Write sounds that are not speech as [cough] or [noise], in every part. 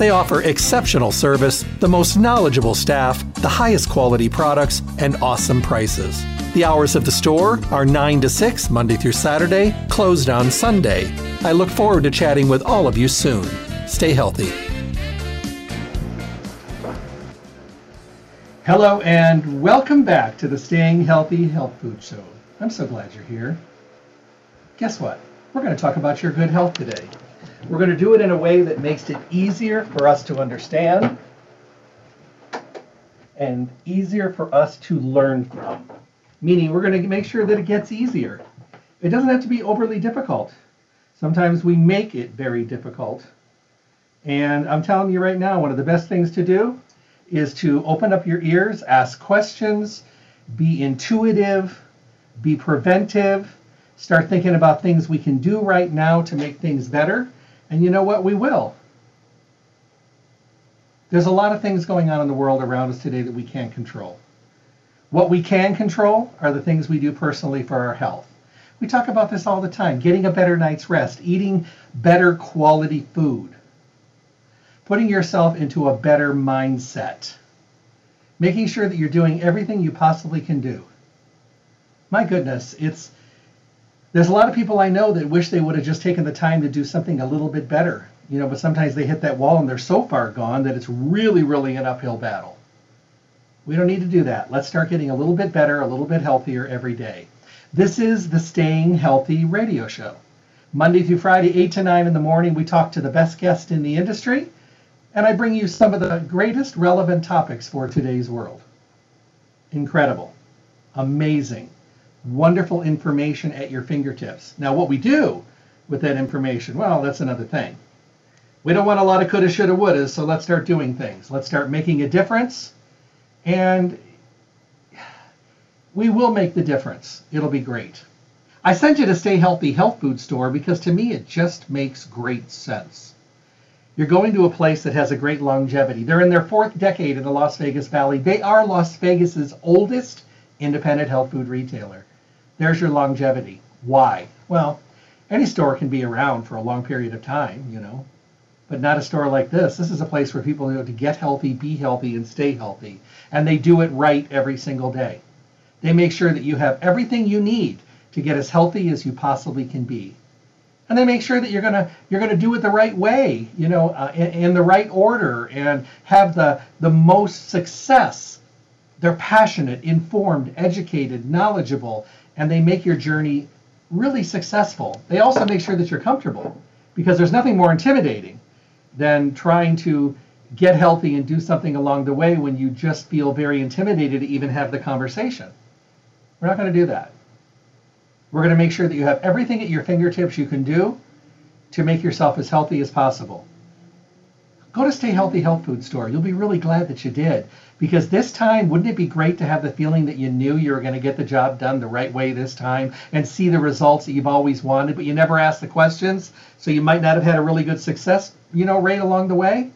They offer exceptional service, the most knowledgeable staff, the highest quality products, and awesome prices. The hours of the store are 9 to 6, Monday through Saturday, closed on Sunday. I look forward to chatting with all of you soon. Stay healthy. Hello, and welcome back to the Staying Healthy Health Food Show. I'm so glad you're here. Guess what? We're going to talk about your good health today. We're going to do it in a way that makes it easier for us to understand and easier for us to learn from. Meaning, we're going to make sure that it gets easier. It doesn't have to be overly difficult. Sometimes we make it very difficult. And I'm telling you right now, one of the best things to do is to open up your ears, ask questions, be intuitive, be preventive, start thinking about things we can do right now to make things better and you know what? We will. There's a lot of things going on in the world around us today that we can't control. What we can control are the things we do personally for our health. We talk about this all the time getting a better night's rest, eating better quality food, putting yourself into a better mindset, making sure that you're doing everything you possibly can do. My goodness, it's there's a lot of people I know that wish they would have just taken the time to do something a little bit better, you know, but sometimes they hit that wall and they're so far gone that it's really, really an uphill battle. We don't need to do that. Let's start getting a little bit better, a little bit healthier every day. This is the Staying Healthy radio show. Monday through Friday, 8 to 9 in the morning, we talk to the best guests in the industry, and I bring you some of the greatest relevant topics for today's world. Incredible. Amazing wonderful information at your fingertips. Now, what we do with that information, well, that's another thing. We don't want a lot of coulda, shoulda, woulda, so let's start doing things. Let's start making a difference, and we will make the difference. It'll be great. I sent you to Stay Healthy Health Food Store because to me it just makes great sense. You're going to a place that has a great longevity. They're in their fourth decade in the Las Vegas Valley. They are Las Vegas's oldest independent health food retailer. There's your longevity. Why? Well, any store can be around for a long period of time, you know, but not a store like this. This is a place where people know to get healthy, be healthy, and stay healthy. And they do it right every single day. They make sure that you have everything you need to get as healthy as you possibly can be. And they make sure that you're gonna you're gonna do it the right way, you know, uh, in, in the right order, and have the the most success. They're passionate, informed, educated, knowledgeable, and they make your journey really successful. They also make sure that you're comfortable because there's nothing more intimidating than trying to get healthy and do something along the way when you just feel very intimidated to even have the conversation. We're not going to do that. We're going to make sure that you have everything at your fingertips you can do to make yourself as healthy as possible. Go to Stay Healthy Health Food Store. You'll be really glad that you did because this time, wouldn't it be great to have the feeling that you knew you were going to get the job done the right way this time and see the results that you've always wanted, but you never asked the questions, so you might not have had a really good success, you know, rate along the way?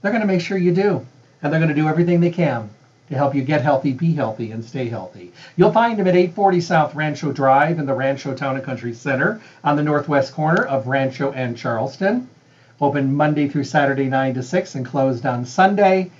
They're going to make sure you do, and they're going to do everything they can to help you get healthy, be healthy, and stay healthy. You'll find them at 840 South Rancho Drive in the Rancho Town and Country Center on the northwest corner of Rancho and Charleston. Open Monday through Saturday, 9 to 6, and closed on Sunday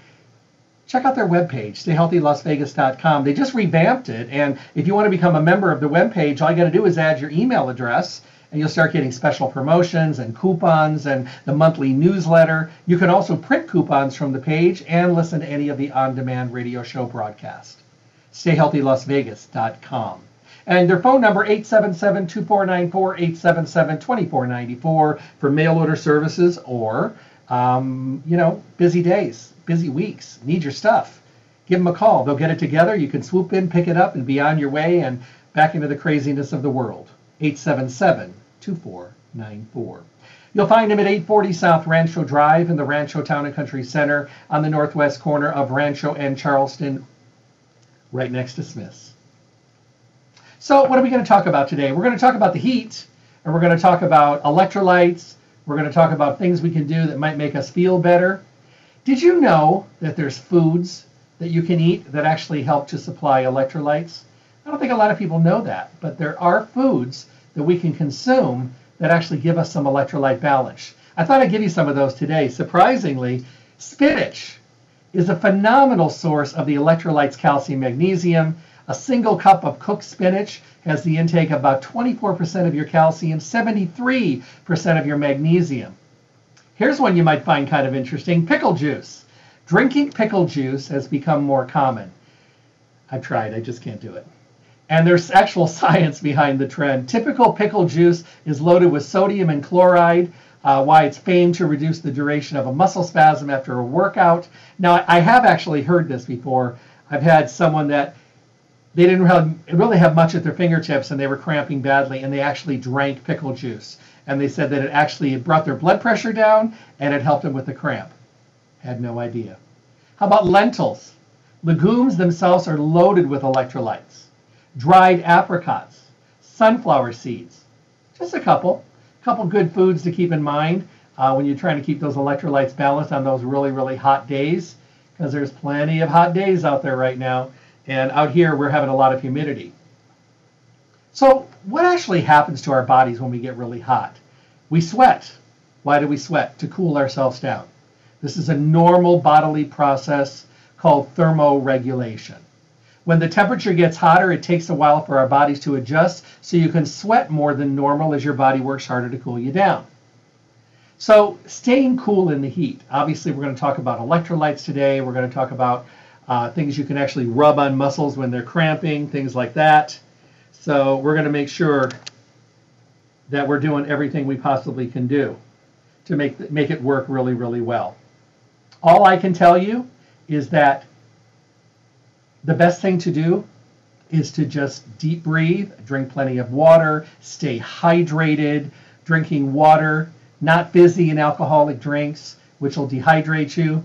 check out their webpage, stayhealthylasvegas.com. They just revamped it, and if you want to become a member of the webpage, all you got to do is add your email address, and you'll start getting special promotions and coupons and the monthly newsletter. You can also print coupons from the page and listen to any of the on-demand radio show broadcast. StayHealthyLasVegas.com. And their phone number 877-2494, 877-2494 for mail order services or um, you know, busy days, busy weeks, need your stuff. Give them a call. They'll get it together. You can swoop in, pick it up, and be on your way and back into the craziness of the world. 877 2494. You'll find him at 840 South Rancho Drive in the Rancho Town and Country Center on the northwest corner of Rancho and Charleston, right next to Smith's. So, what are we going to talk about today? We're going to talk about the heat, and we're going to talk about electrolytes. We're going to talk about things we can do that might make us feel better. Did you know that there's foods that you can eat that actually help to supply electrolytes? I don't think a lot of people know that, but there are foods that we can consume that actually give us some electrolyte balance. I thought I'd give you some of those today. Surprisingly, spinach is a phenomenal source of the electrolytes calcium magnesium. A single cup of cooked spinach has the intake of about 24% of your calcium, 73% of your magnesium. Here's one you might find kind of interesting pickle juice. Drinking pickle juice has become more common. I've tried, I just can't do it. And there's actual [laughs] science behind the trend. Typical pickle juice is loaded with sodium and chloride, uh, why it's famed to reduce the duration of a muscle spasm after a workout. Now, I have actually heard this before. I've had someone that they didn't really, have much at their fingertips and they were cramping badly and they actually drank pickle juice. And they said that it actually brought their blood pressure down and it helped them with the cramp. Had no idea. How about lentils? Legumes themselves are loaded with electrolytes dried apricots, sunflower seeds. Just a couple. A couple good foods to keep in mind uh, when you're trying to keep those electrolytes balanced on those really, really hot days, because there's plenty of hot days out there right now. And out here, we're having a lot of humidity. So, what actually happens to our bodies when we get really hot? We sweat. Why do we sweat? To cool ourselves down. This is a normal bodily process called thermoregulation. When the temperature gets hotter, it takes a while for our bodies to adjust, so you can sweat more than normal as your body works harder to cool you down. So, staying cool in the heat. Obviously, we're going to talk about electrolytes today. We're going to talk about uh, things you can actually rub on muscles when they're cramping, things like that. So, we're going to make sure that we're doing everything we possibly can do to make, make it work really, really well. All I can tell you is that the best thing to do is to just deep breathe, drink plenty of water, stay hydrated, drinking water, not busy in alcoholic drinks, which will dehydrate you.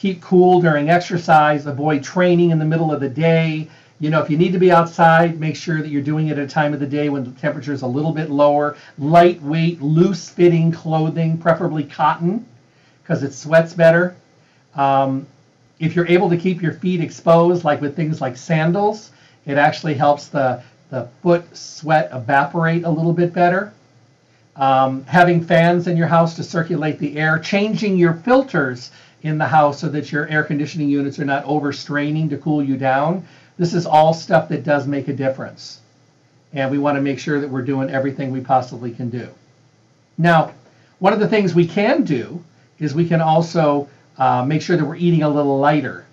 Keep cool during exercise, avoid training in the middle of the day. You know, if you need to be outside, make sure that you're doing it at a time of the day when the temperature is a little bit lower. Lightweight, loose fitting clothing, preferably cotton, because it sweats better. Um, if you're able to keep your feet exposed, like with things like sandals, it actually helps the, the foot sweat evaporate a little bit better. Um, having fans in your house to circulate the air, changing your filters in the house so that your air conditioning units are not overstraining to cool you down. This is all stuff that does make a difference. And we want to make sure that we're doing everything we possibly can do. Now, one of the things we can do is we can also uh, make sure that we're eating a little lighter.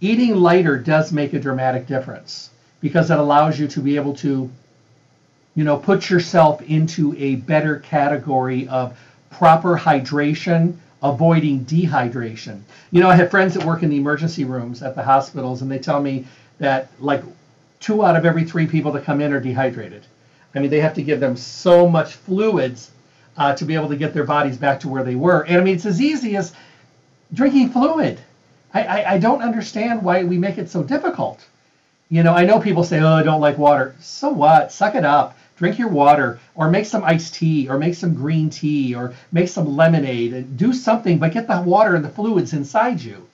Eating lighter does make a dramatic difference because it allows you to be able to, you know, put yourself into a better category of proper hydration, avoiding dehydration. You know, I have friends that work in the emergency rooms at the hospitals, and they tell me that like two out of every three people that come in are dehydrated. I mean, they have to give them so much fluids uh, to be able to get their bodies back to where they were. And I mean, it's as easy as drinking fluid. I, I, I don't understand why we make it so difficult. You know, I know people say, oh, I don't like water. So what? Suck it up. Drink your water, or make some iced tea, or make some green tea, or make some lemonade. And do something, but get the water and the fluids inside you.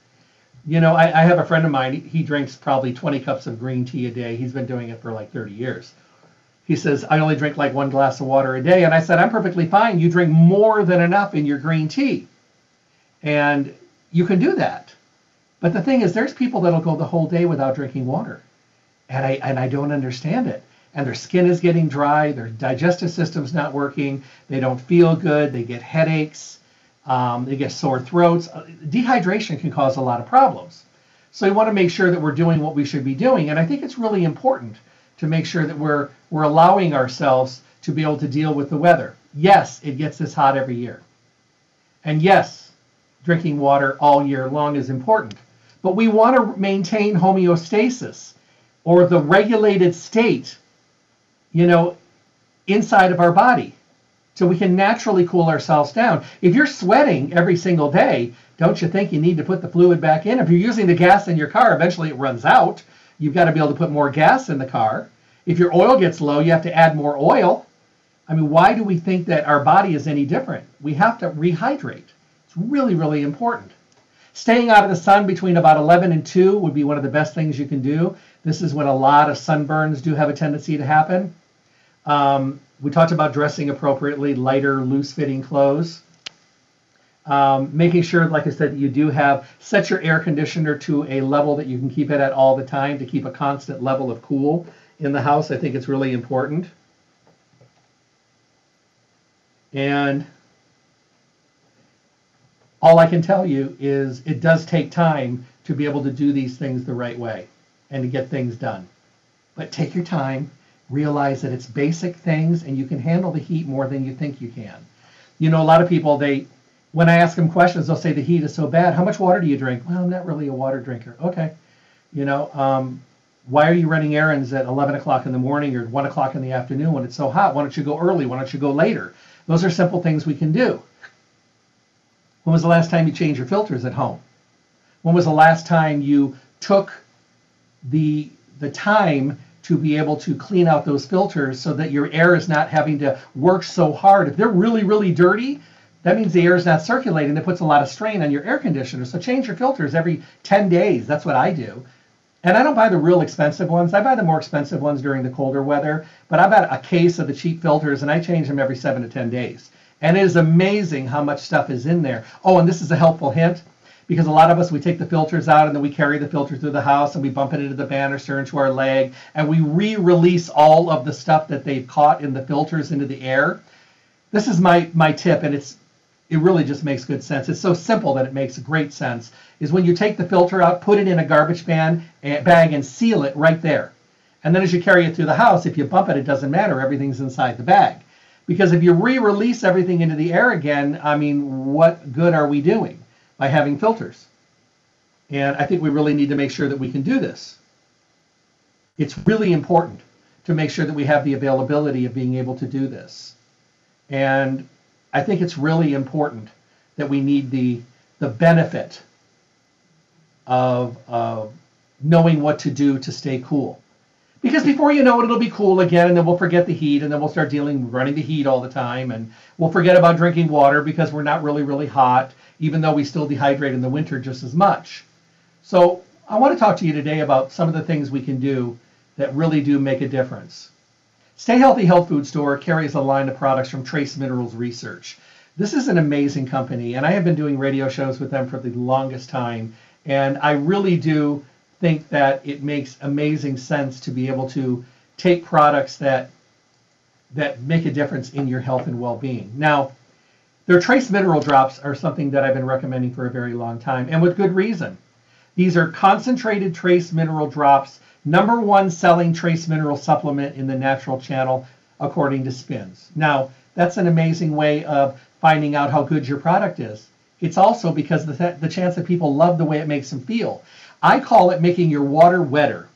You know, I, I have a friend of mine. He drinks probably 20 cups of green tea a day. He's been doing it for like 30 years. He says, I only drink like one glass of water a day. And I said, I'm perfectly fine. You drink more than enough in your green tea. And you can do that. But the thing is, there's people that'll go the whole day without drinking water. And I, and I don't understand it. And their skin is getting dry, their digestive system's not working, they don't feel good, they get headaches, um, they get sore throats. Uh, dehydration can cause a lot of problems. So we want to make sure that we're doing what we should be doing. And I think it's really important to make sure that we're we're allowing ourselves to be able to deal with the weather. Yes, it gets this hot every year. And yes, drinking water all year long is important. But we want to maintain homeostasis or the regulated state, you know, inside of our body so we can naturally cool ourselves down. If you're sweating every single day, don't you think you need to put the fluid back in? If you're using the gas in your car, eventually it runs out. You've got to be able to put more gas in the car. If your oil gets low, you have to add more oil. I mean, why do we think that our body is any different? We have to rehydrate. It's really, really important. Staying out of the sun between about 11 and 2 would be one of the best things you can do. This is when a lot of sunburns do have a tendency to happen. Um, we talked about dressing appropriately, lighter, loose fitting clothes. Um, making sure, like I said, that you do have set your air conditioner to a level that you can keep it at all the time to keep a constant level of cool in the house. I think it's really important. And all I can tell you is it does take time to be able to do these things the right way and to get things done. But take your time, realize that it's basic things and you can handle the heat more than you think you can. You know, a lot of people, they, when I ask them questions, they'll say the heat is so bad. How much water do you drink? Well, I'm not really a water drinker. Okay. You know, um, why are you running errands at 11 o'clock in the morning or 1 o'clock in the afternoon when it's so hot? Why don't you go early? Why don't you go later? Those are simple things we can do. When was the last time you changed your filters at home? When was the last time you took the the time to be able to clean out those filters so that your air is not having to work so hard. If they're really, really dirty, that means the air is not circulating. That puts a lot of strain on your air conditioner. So change your filters every 10 days. That's what I do. And I don't buy the real expensive ones. I buy the more expensive ones during the colder weather. But I've got a case of the cheap filters and I change them every seven to 10 days. And it is amazing how much stuff is in there. Oh, and this is a helpful hint because a lot of us we take the filters out and then we carry the filter through the house and we bump it into the banister into our leg and we re-release all of the stuff that they've caught in the filters into the air. This is my my tip and it's it really just makes good sense. It's so simple that it makes great sense. Is when you take the filter out, put it in a garbage eh, bag and seal it right there. And then as you carry it through the house, if you bump it, it doesn't matter. Everything's inside the bag. Because if you re-release everything into the air again, I mean, what good are we doing? By having filters. And I think we really need to make sure that we can do this. It's really important to make sure that we have the availability of being able to do this. And I think it's really important that we need the, the benefit of, of knowing what to do to stay cool. Because before you know it, it'll be cool again, and then we'll forget the heat, and then we'll start dealing running the heat all the time, and we'll forget about drinking water because we're not really, really hot, even though we still dehydrate in the winter just as much. So I want to talk to you today about some of the things we can do that really do make a difference. Stay Healthy Health Food Store carries a line of products from Trace Minerals Research. This is an amazing company, and I have been doing radio shows with them for the longest time. And I really do think that it makes amazing sense to be able to take products that that make a difference in your health and well-being. Now, their trace mineral drops are something that I've been recommending for a very long time, and with good reason. These are concentrated trace mineral drops, number one selling trace mineral supplement in the natural channel, according to Spins. Now, that's an amazing way of finding out how good your product is. It's also because the, the chance that people love the way it makes them feel. I call it making your water wetter.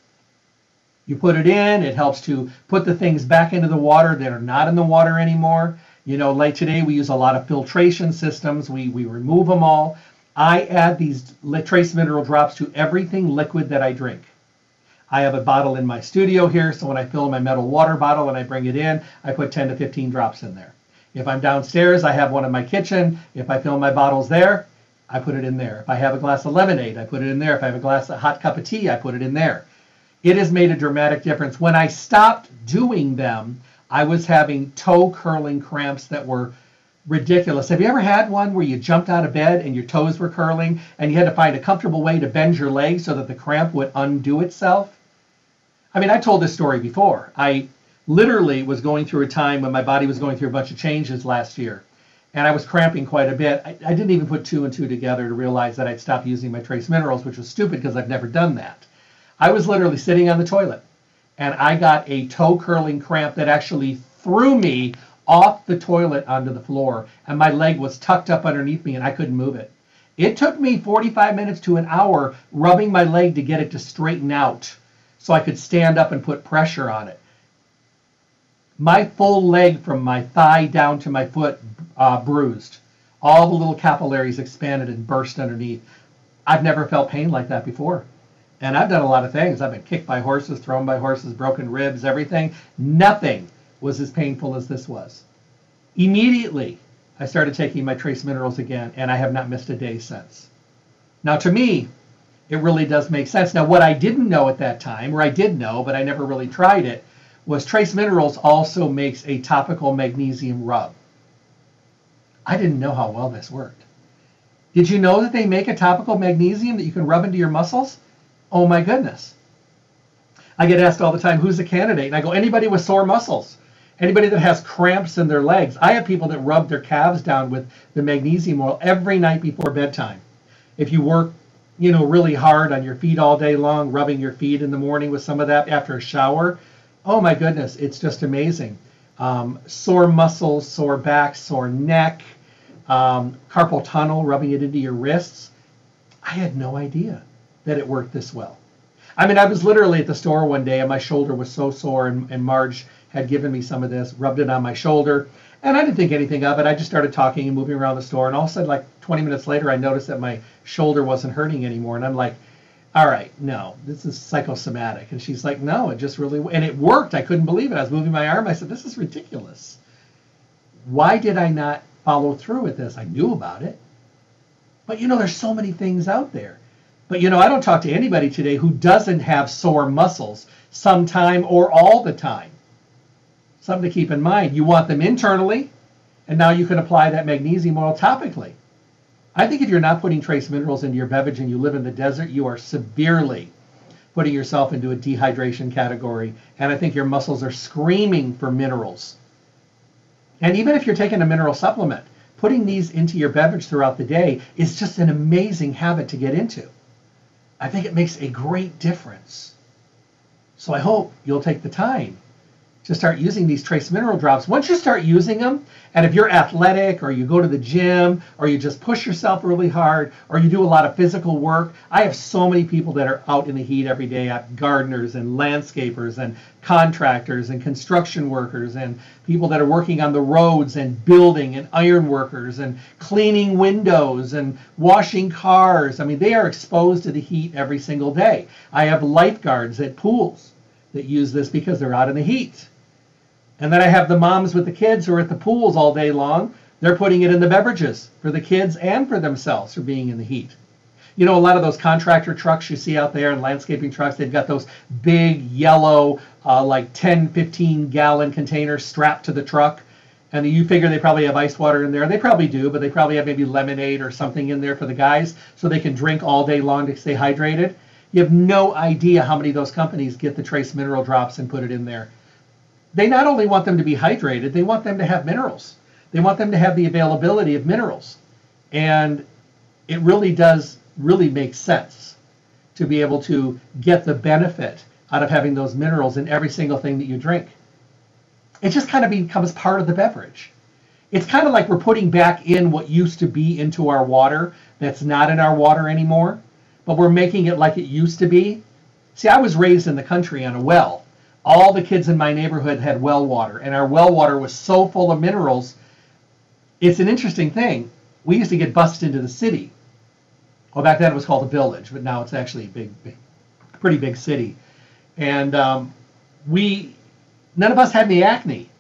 You put it in, it helps to put the things back into the water that are not in the water anymore. You know, like today we use a lot of filtration systems. We, we remove them all. I add these trace mineral drops to everything liquid that I drink. I have a bottle in my studio here, so when I fill my metal water bottle and I bring it in, I put 10 to 15 drops in there. If I'm downstairs, I have one in my kitchen. If I fill my bottles there, I put it in there. If I have a glass of lemonade, I put it in there. If I have a glass of hot cup of tea, I put it in there. It has made a dramatic difference. When I stopped doing them, I was having toe curling cramps that were ridiculous. Have you ever had one where you jumped out of bed and your toes were curling and you had to find a comfortable way to bend your leg so that the cramp would undo itself? I mean, I told this story before. I literally was going through a time when my body was going through a bunch of changes last year and I was cramping quite a bit. I, I, didn't even put two and two together to realize that I'd stopped using my trace minerals, which was stupid because I've never done that. I was literally sitting on the toilet and I got a toe curling cramp that actually threw me off the toilet onto the floor, and my leg was tucked up underneath me, and I couldn't move it. It took me 45 minutes to an hour rubbing my leg to get it to straighten out so I could stand up and put pressure on it. My full leg from my thigh down to my foot uh, bruised. All the little capillaries expanded and burst underneath. I've never felt pain like that before. And I've done a lot of things. I've been kicked by horses, thrown by horses, broken ribs, everything. Nothing was as painful as this was. Immediately, I started taking my trace minerals again, and I have not missed a day since. Now, to me, it really does make sense. Now, what I didn't know at that time, or I did know, but I never really tried it, was Trace Minerals also makes a topical magnesium rub. I didn't know how well this worked. Did you know that they make a topical magnesium that you can rub into your muscles? Oh my goodness. I get asked all the time, who's the candidate? And I go, anybody with sore muscles. Anybody that has cramps in their legs. I have people that rub their calves down with the magnesium oil every night before bedtime. If you work, you know, really hard on your feet all day long, rubbing your feet in the morning with some of that after a shower, oh my goodness, it's just amazing. Um, sore muscles, sore back, sore neck, um, carpal tunnel, rubbing it into your wrists. I had no idea that it worked this well. I mean, I was literally at the store one day and my shoulder was so sore, and, and Marge had given me some of this, rubbed it on my shoulder, and I didn't think anything of it. I just started talking and moving around the store, and all of a sudden, like 20 minutes later, I noticed that my shoulder wasn't hurting anymore, and I'm like, all right, no, this is psychosomatic. And she's like, no, it just really, and it worked. I couldn't believe it. I was moving my arm. I said, this is ridiculous. Why did I not follow through with this? I knew about it. But you know, there's so many things out there. But you know, I don't talk to anybody today who doesn't have sore muscles sometime or all the time. Something to keep in mind. You want them internally, and now you can apply that magnesium oil topically. I think if you're not putting trace minerals into your beverage and you live in the desert, you are severely putting yourself into a dehydration category. And I think your muscles are screaming for minerals. And even if you're taking a mineral supplement, putting these into your beverage throughout the day is just an amazing habit to get into. I think it makes a great difference. So I hope you'll take the time to start using these trace mineral drops. Once you start using them, and if you're athletic or you go to the gym or you just push yourself really hard or you do a lot of physical work, I have so many people that are out in the heat every day, gardeners and landscapers and contractors and construction workers and people that are working on the roads and building and iron workers and cleaning windows and washing cars. I mean, they are exposed to the heat every single day. I have lifeguards at pools that use this because they're out in the heat. And then I have the moms with the kids who are at the pools all day long. They're putting it in the beverages for the kids and for themselves for being in the heat. You know, a lot of those contractor trucks you see out there and landscaping trucks, they've got those big yellow, uh, like 10, 15 gallon containers strapped to the truck. And you figure they probably have ice water in there. They probably do, but they probably have maybe lemonade or something in there for the guys so they can drink all day long to stay hydrated. You have no idea how many of those companies get the trace mineral drops and put it in there they not only want them to be hydrated, they want them to have minerals. They want them to have the availability of minerals. And it really does really make sense to be able to get the benefit out of having those minerals in every single thing that you drink. It just kind of becomes part of the beverage. It's kind of like we're putting back in what used to be into our water that's not in our water anymore, but we're making it like it used to be. See, I was raised in the country on a well all the kids in my neighborhood had well water, and our well water was so full of minerals. It's an interesting thing. We used to get bussed into the city. Well, back then it was called a village, but now it's actually a big, big pretty big city. And um, we, none of us had any acne.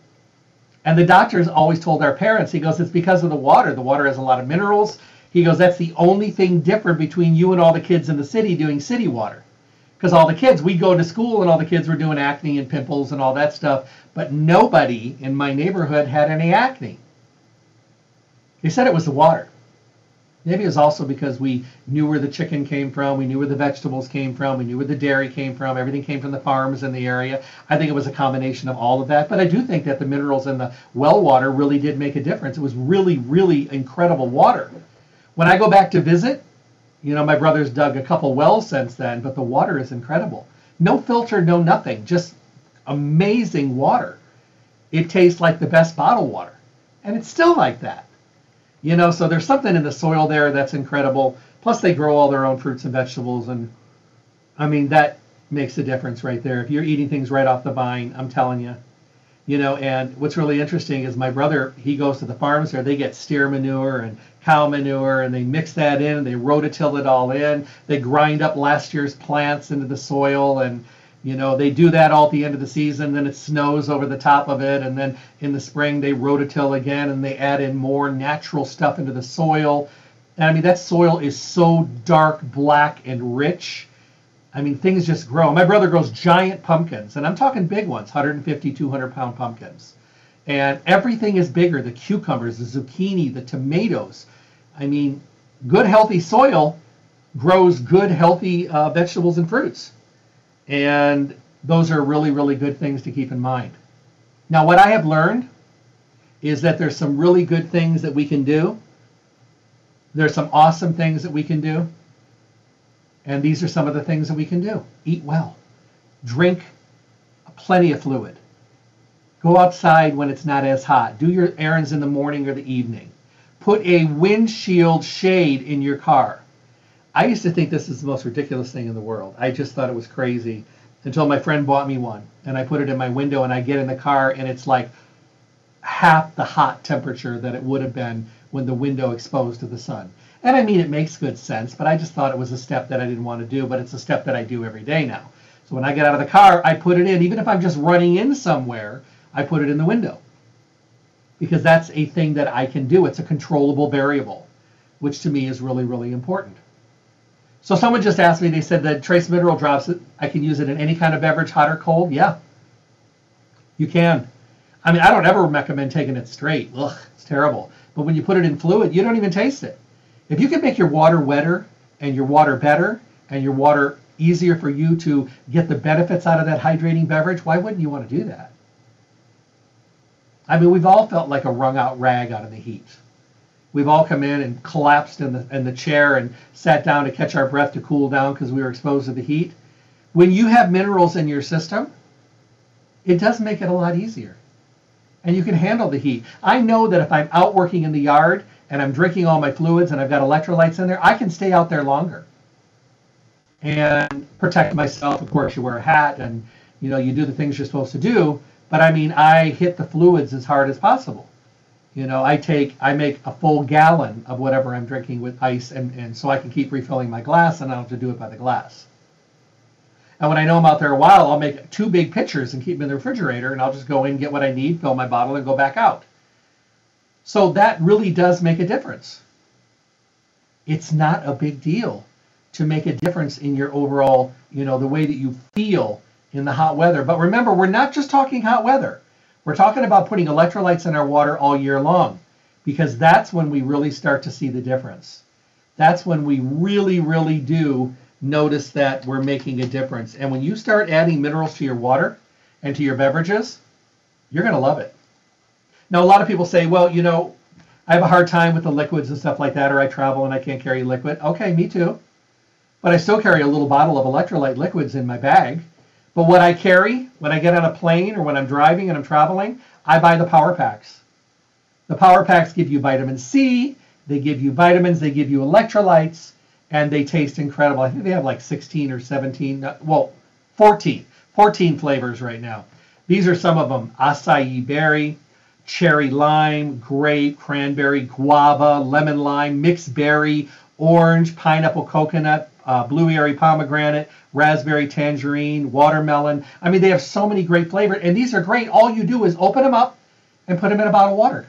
And the doctors always told our parents, he goes, it's because of the water. The water has a lot of minerals. He goes, that's the only thing different between you and all the kids in the city doing city water because all the kids we go to school and all the kids were doing acne and pimples and all that stuff but nobody in my neighborhood had any acne. They said it was the water. Maybe it was also because we knew where the chicken came from we knew where the vegetables came from we knew where the dairy came from everything came from the farms in the area. I think it was a combination of all of that but i do think that the minerals in the well water really did make a difference. It was really really incredible water. When i go back to visit you know, my brother's dug a couple wells since then, but the water is incredible. No filter, no nothing, just amazing water. It tastes like the best bottled water. And it's still like that. You know, so there's something in the soil there that's incredible. Plus, they grow all their own fruits and vegetables. And I mean, that makes a difference right there. If you're eating things right off the vine, I'm telling you. You know, and what's really interesting is my brother, he goes to the farms there, they get steer manure and cow manure and they mix that in and they rototill it all in. They grind up last year's plants into the soil and you know, they do that all at the end of the season, then it snows over the top of it, and then in the spring they rototill again and they add in more natural stuff into the soil. And I mean, that soil is so dark, black, and rich. I mean, things just grow. My brother grows giant pumpkins, and I'm talking big ones 150, 200 pound pumpkins. And everything is bigger the cucumbers, the zucchini, the tomatoes. I mean, good, healthy soil grows good, healthy uh, vegetables and fruits. And those are really, really good things to keep in mind. Now, what I have learned is that there's some really good things that we can do. There's some awesome things that we can do. And these are some of the things that we can do. Eat well. Drink plenty of fluid. Go outside when it's not as hot. Do your errands in the morning or the evening. Put a windshield shade in your car. I used to think this is the most ridiculous thing in the world. I just thought it was crazy until my friend bought me one and I put it in my window and I get in the car and it's like half the hot temperature that it would have been when the window exposed to the sun. And I mean, it makes good sense, but I just thought it was a step that I didn't want to do, but it's a step that I do every day now. So when I get out of the car, I put it in. Even if I'm just running in somewhere, I put it in the window because that's a thing that I can do. It's a controllable variable, which to me is really, really important. So someone just asked me, they said that trace mineral drops, I can use it in any kind of beverage, hot or cold. Yeah, you can. I mean, I don't ever recommend taking it straight. Ugh, it's terrible. But when you put it in fluid, you don't even taste it. If you can make your water wetter and your water better and your water easier for you to get the benefits out of that hydrating beverage, why wouldn't you want to do that? I mean, we've all felt like a wrung out rag out of the heat. We've all come in and collapsed in the, in the chair and sat down to catch our breath to cool down because we were exposed to the heat. When you have minerals in your system, it does make it a lot easier. And you can handle the heat. I know that if I'm out working in the yard and I'm drinking all my fluids and I've got electrolytes in there, I can stay out there longer and protect myself. Of course, you wear a hat and you know you do the things you're supposed to do. But I mean, I hit the fluids as hard as possible. You know, I take, I make a full gallon of whatever I'm drinking with ice, and, and so I can keep refilling my glass, and I don't have to do it by the glass. And when I know I'm out there a while, I'll make two big pitchers and keep them in the refrigerator, and I'll just go in, get what I need, fill my bottle, and go back out. So that really does make a difference. It's not a big deal to make a difference in your overall, you know, the way that you feel in the hot weather. But remember, we're not just talking hot weather. We're talking about putting electrolytes in our water all year long because that's when we really start to see the difference. That's when we really, really do notice that we're making a difference. And when you start adding minerals to your water and to your beverages, you're going to love it. Now, a lot of people say, well, you know, I have a hard time with the liquids and stuff like that, or I travel and I can't carry liquid. Okay, me too. But I still carry a little bottle of electrolyte liquids in my bag but what I carry when I get on a plane or when I'm driving and I'm traveling, I buy the power packs. The power packs give you vitamin C, they give you vitamins, they give you electrolytes, and they taste incredible. I think they have like 16 or 17, uh, well, 14, 14 flavors right now. These are some of them acai berry, cherry lime, grape, cranberry, guava, lemon lime, mixed berry, orange, pineapple, coconut, uh, blueberry, pomegranate, raspberry, tangerine, watermelon. I mean, they have so many great flavors, and these are great. All you do is open them up and put them in a bottle of water.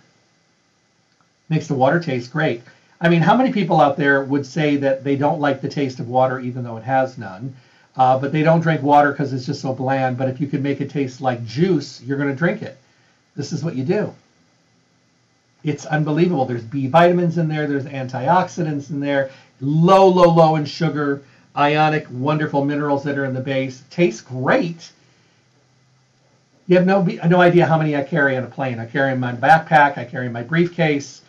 Makes the water taste great. I mean, how many people out there would say that they don't like the taste of water, even though it has none? Uh, but they don't drink water because it's just so bland. But if you could make it taste like juice, you're going to drink it. This is what you do. It's unbelievable. There's B vitamins in there. There's antioxidants in there. Low, low, low in sugar ionic, wonderful minerals that are in the base. Tastes great. You have no no idea how many I carry on a plane. I carry in my backpack. I carry in my briefcase.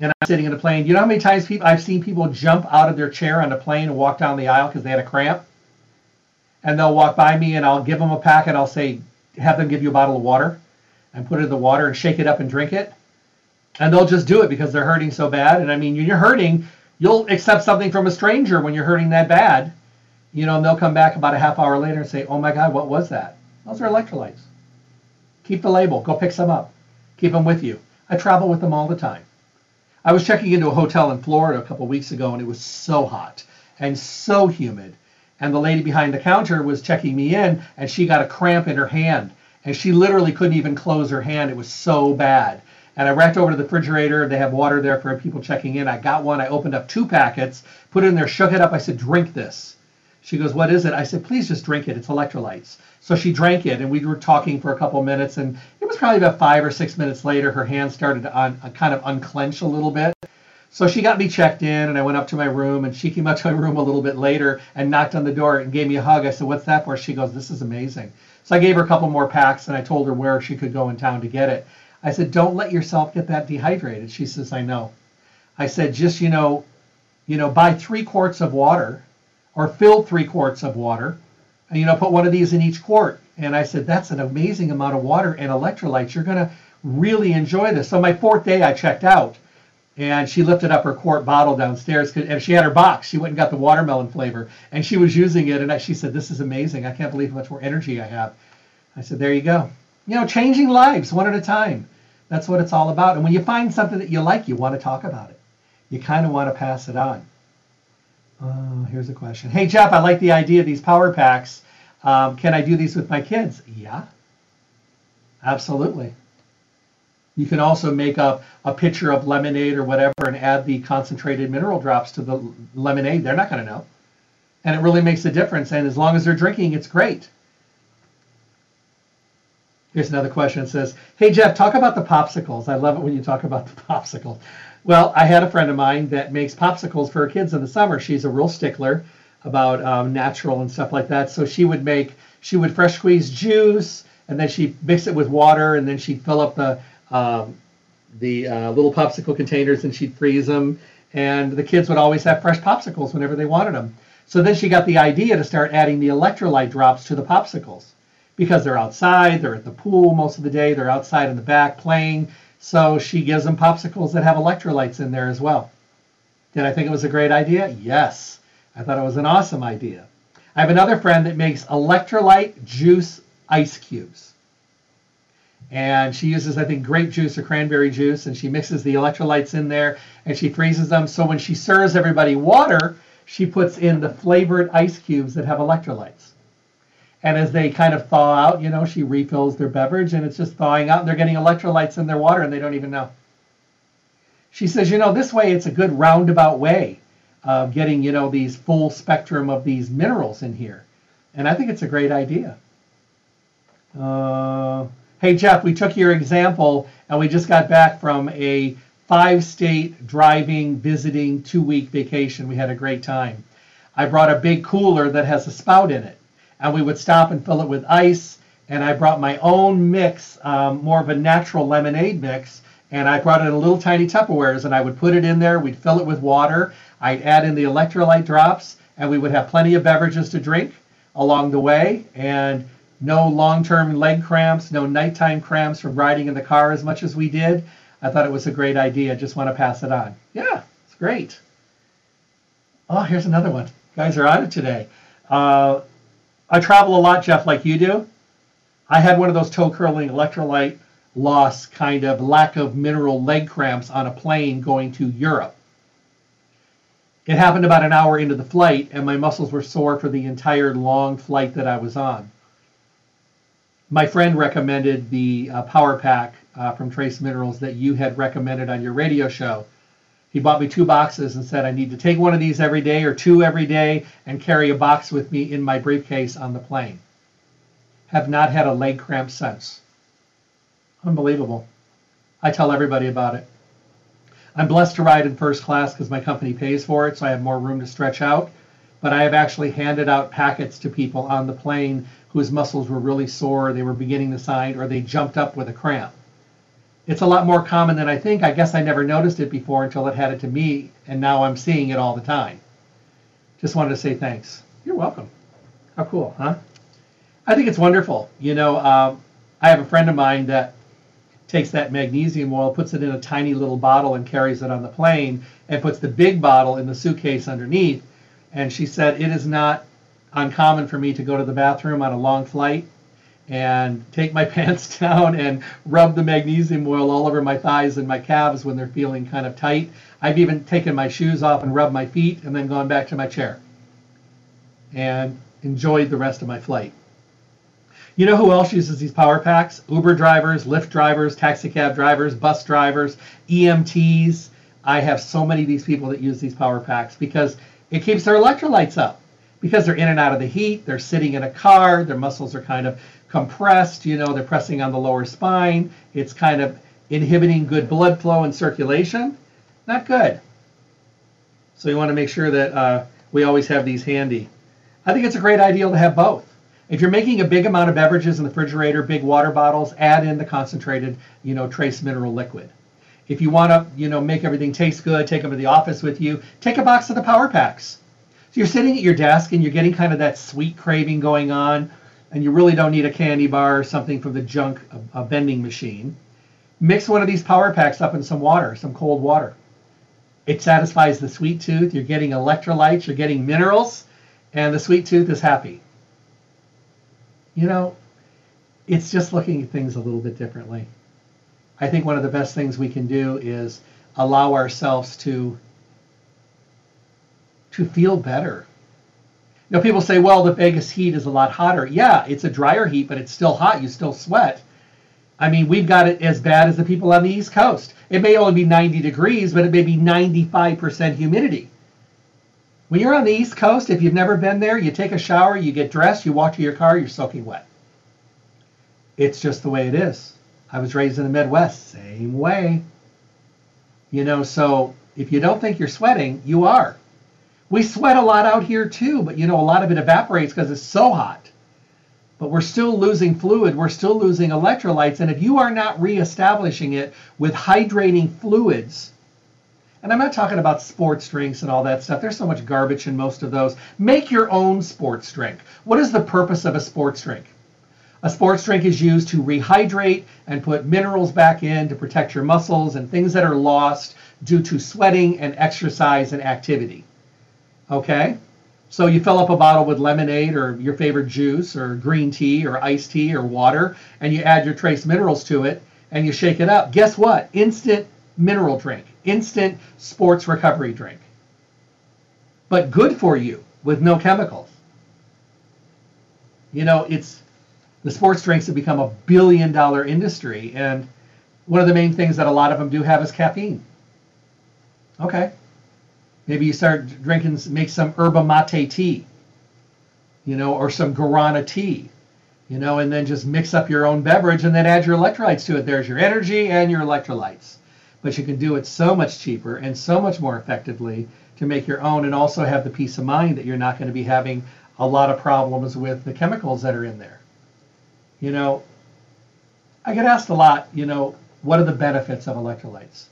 And I'm sitting in a plane. You know how many times people I've seen people jump out of their chair on a plane and walk down the aisle because they had a cramp? And they'll walk by me and I'll give them a pack and I'll say, have them give you a bottle of water and put it in the water and shake it up and drink it. And they'll just do it because they're hurting so bad. And I mean, you're hurting, you'll accept something from a stranger when you're hurting that bad. You know, and they'll come back about a half hour later and say, "Oh my God, what was that?" Those are electrolytes. Keep the label. Go pick some up. Keep them with you. I travel with them all the time. I was checking into a hotel in Florida a couple weeks ago, and it was so hot and so humid. And the lady behind the counter was checking me in, and she got a cramp in her hand, and she literally couldn't even close her hand. It was so bad. And I ran over to the refrigerator. They have water there for people checking in. I got one. I opened up two packets, put it in there, shook it up. I said, "Drink this." She goes, "What is it?" I said, "Please just drink it. It's electrolytes." So she drank it, and we were talking for a couple minutes. And it was probably about five or six minutes later, her hand started to un, uh, kind of unclench a little bit. So she got me checked in, and I went up to my room, and she came up to my room a little bit later and knocked on the door and gave me a hug. I said, "What's that for?" She goes, "This is amazing." So I gave her a couple more packs, and I told her where she could go in town to get it. I said, "Don't let yourself get that dehydrated." She says, "I know." I said, "Just you know, you know, buy three quarts of water, or fill three quarts of water." and, you know, put one of these in each quart. And I said, that's an amazing amount of water and electrolytes. You're going to really enjoy this. So my fourth day, I checked out, and she lifted up her quart bottle downstairs, and she had her box. She went and got the watermelon flavor, and she was using it. And she said, this is amazing. I can't believe how much more energy I have. I said, there you go. You know, changing lives one at a time. That's what it's all about. And when you find something that you like, you want to talk about it. You kind of want to pass it on. Oh, here's a question. Hey, Jeff, I like the idea of these power packs. Um, can I do these with my kids? Yeah, absolutely. You can also make up a pitcher of lemonade or whatever and add the concentrated mineral drops to the lemonade. They're not going to know. And it really makes a difference. And as long as they're drinking, it's great. Here's another question. It says, Hey, Jeff, talk about the popsicles. I love it when you talk about the [laughs] popsicles. Well, I had a friend of mine that makes popsicles for her kids in the summer. She's a real stickler about um, natural and stuff like that. So she would make, she would fresh squeeze juice, and then she'd mix it with water, and then she'd fill up the um, the uh, little popsicle containers, and she'd freeze them. And the kids would always have fresh popsicles whenever they wanted them. So then she got the idea to start adding the electrolyte drops to the popsicles because they're outside, they're at the pool most of the day, they're outside in the back playing. So she gives them popsicles that have electrolytes in there as well. Did I think it was a great idea? Yes. I thought it was an awesome idea. I have another friend that makes electrolyte juice ice cubes. And she uses, I think, grape juice or cranberry juice, and she mixes the electrolytes in there and she freezes them. So when she serves everybody water, she puts in the flavored ice cubes that have electrolytes. And as they kind of thaw out, you know, she refills their beverage and it's just thawing out and they're getting electrolytes in their water and they don't even know. She says, you know, this way it's a good roundabout way of getting, you know, these full spectrum of these minerals in here. And I think it's a great idea. Uh, hey, Jeff, we took your example and we just got back from a five state driving, visiting, two week vacation. We had a great time. I brought a big cooler that has a spout in it, and we would stop and fill it with ice. And I brought my own mix, um, more of a natural lemonade mix, and I brought it in a little tiny Tupperwares, and I would put it in there. We'd fill it with water, I'd add in the electrolyte drops, and we would have plenty of beverages to drink along the way, and no long-term leg cramps, no nighttime cramps from riding in the car as much as we did. I thought it was a great idea. Just want to pass it on. Yeah, it's great. Oh, here's another one. You guys are on it today. Uh, I travel a lot, Jeff, like you do. I had one of those toe curling electrolyte loss kind of lack of mineral leg cramps on a plane going to Europe. It happened about an hour into the flight, and my muscles were sore for the entire long flight that I was on. My friend recommended the uh, Power Pak uh, from Trace Minerals that you had recommended on your radio show. He bought me two boxes and said I need to take one of these every day or two every day and carry a box with me in my briefcase on the plane. Have not had a leg cramp since. Unbelievable. I tell everybody about it. I'm blessed to ride in first class because my company pays for it, so I have more room to stretch out. But I have actually handed out packets to people on the plane whose muscles were really sore, they were beginning to sign, or they jumped up with a cramp. It's a lot more common than I think. I guess I never noticed it before until it had it to me, and now I'm seeing it all the time. Just wanted to say thanks. You're welcome. How cool, huh? I think it's wonderful. You know, um, I have a friend of mine that takes that magnesium oil, puts it in a tiny little bottle, and carries it on the plane, and puts the big bottle in the suitcase underneath. And she said it is not uncommon for me to go to the bathroom on a long flight and take my [laughs] pants down and rub the magnesium oil all over my thighs and my calves when they're feeling kind of tight. I've even taken my shoes off and rubbed my feet and then gone back to my chair and enjoyed the rest of my flight. You know who else uses these Power Paks? Uber drivers, Lyft drivers, taxi cab drivers, bus drivers, EMTs. I have so many of these people that use these Power Paks because it keeps their electrolytes up. Because they're in and out of the heat, they're sitting in a car, their muscles are kind of compressed, you know, they're pressing on the lower spine. It's kind of inhibiting good blood flow and circulation. Not good. So you want to make sure that uh, we always have these handy. I think it's a great idea to have both. If you're making a big amount of beverages in the refrigerator, big water bottles, add in the concentrated, you know, trace mineral liquid. If you want to, you know, make everything taste good, take them to the office with you, take a box of the Power Paks. So you're sitting at your desk and you're getting kind of that sweet craving going on, and you really don't need a candy bar or something from the junk a vending machine. Mix one of these Power Paks up in some water, some cold water. It satisfies the sweet tooth. You're getting electrolytes, you're getting minerals, and the sweet tooth is happy. You know, it's just looking at things a little bit differently. I think one of the best things we can do is allow ourselves to to feel better. You know, people say, well, the Vegas heat is a lot hotter. Yeah, it's a drier heat, but it's still hot. You still sweat. I mean, we've got it as bad as the people on the East Coast. It may only be 90 degrees, but it may be 95% humidity. When you're on the East Coast, if you've never been there, you take a shower, you get dressed, you walk to your car, you're soaking wet. It's just the way it is. I was raised in the Midwest, same way. You know, so if you don't think you're sweating, you are. We sweat a lot out here too, but you know, a lot of it evaporates because it's so hot. But we're still losing fluid, we're still losing electrolytes, and if you are not reestablishing it with hydrating fluids, and I'm not talking about sports drinks and all that stuff. There's so much garbage in most of those. Make your own sports drink. What is the purpose of a sports drink? A sports drink is used to rehydrate and put minerals back in to protect your muscles and things that are lost due to sweating and exercise and activity. Okay? So you fill up a bottle with lemonade or your favorite juice or green tea or iced tea or water, and you add your trace minerals to it and you shake it up. Guess what? Instant mineral drink, instant sports recovery drink. But good for you with no chemicals. You know, it's the sports drinks have become a billion dollar industry, and one of the main things that a lot of them do have is caffeine. Okay. Maybe you start drinking, make some yerba mate tea, you know, or some guarana tea, you know, and then just mix up your own beverage and then add your electrolytes to it. There's your energy and your electrolytes. But you can do it so much cheaper and so much more effectively to make your own and also have the peace of mind that you're not going to be having a lot of problems with the chemicals that are in there. You know, I get asked a lot, you know, what are the benefits of electrolytes?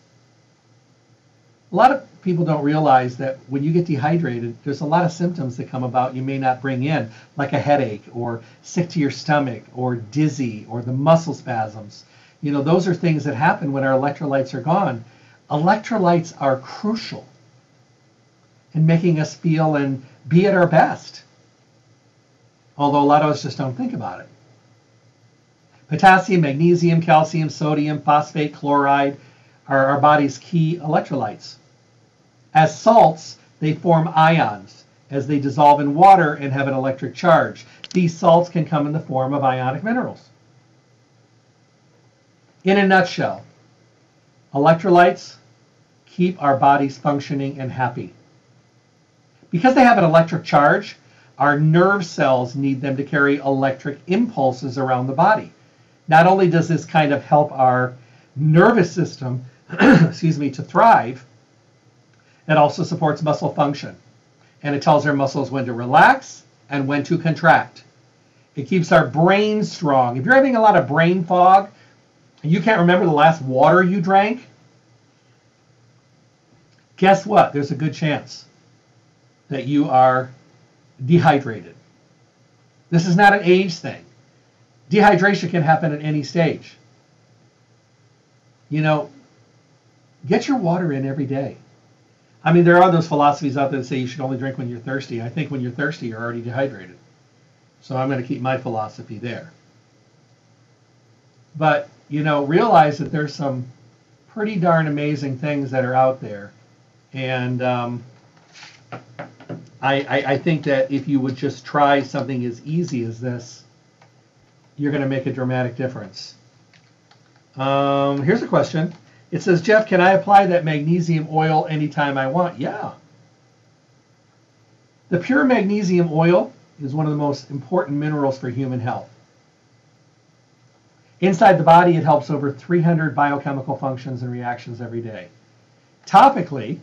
A lot of people don't realize that when you get dehydrated, there's a lot of symptoms that come about you may not bring in, like a headache or sick to your stomach or dizzy or the muscle spasms. You know, those are things that happen when our electrolytes are gone. Electrolytes are crucial in making us feel and be at our best. Although a lot of us just don't think about it. Potassium, magnesium, calcium, sodium, phosphate, chloride are our body's key electrolytes. As salts, they form ions as they dissolve in water and have an electric charge. These salts can come in the form of ionic minerals. In a nutshell, electrolytes keep our bodies functioning and happy. Because they have an electric charge, our nerve cells need them to carry electric impulses around the body. Not only does this kind of help our nervous system, [clears throat] excuse me, to thrive, it also supports muscle function. And it tells our muscles when to relax and when to contract. It keeps our brain strong. If you're having a lot of brain fog and you can't remember the last water you drank, guess what? There's a good chance that you are dehydrated. This is not an age thing. Dehydration can happen at any stage. You know, get your water in every day. I mean, there are those philosophies out there that say you should only drink when you're thirsty. I think when you're thirsty, you're already dehydrated. So I'm going to keep my philosophy there. But, you know, realize that there's some pretty darn amazing things that are out there. And um, I, I, I think that if you would just try something as easy as this, you're going to make a dramatic difference. Um, here's a question. It says, Jeff, can I apply that magnesium oil anytime I want? Yeah. The pure magnesium oil is one of the most important minerals for human health. Inside the body, it helps over 300 biochemical functions and reactions every day. Topically,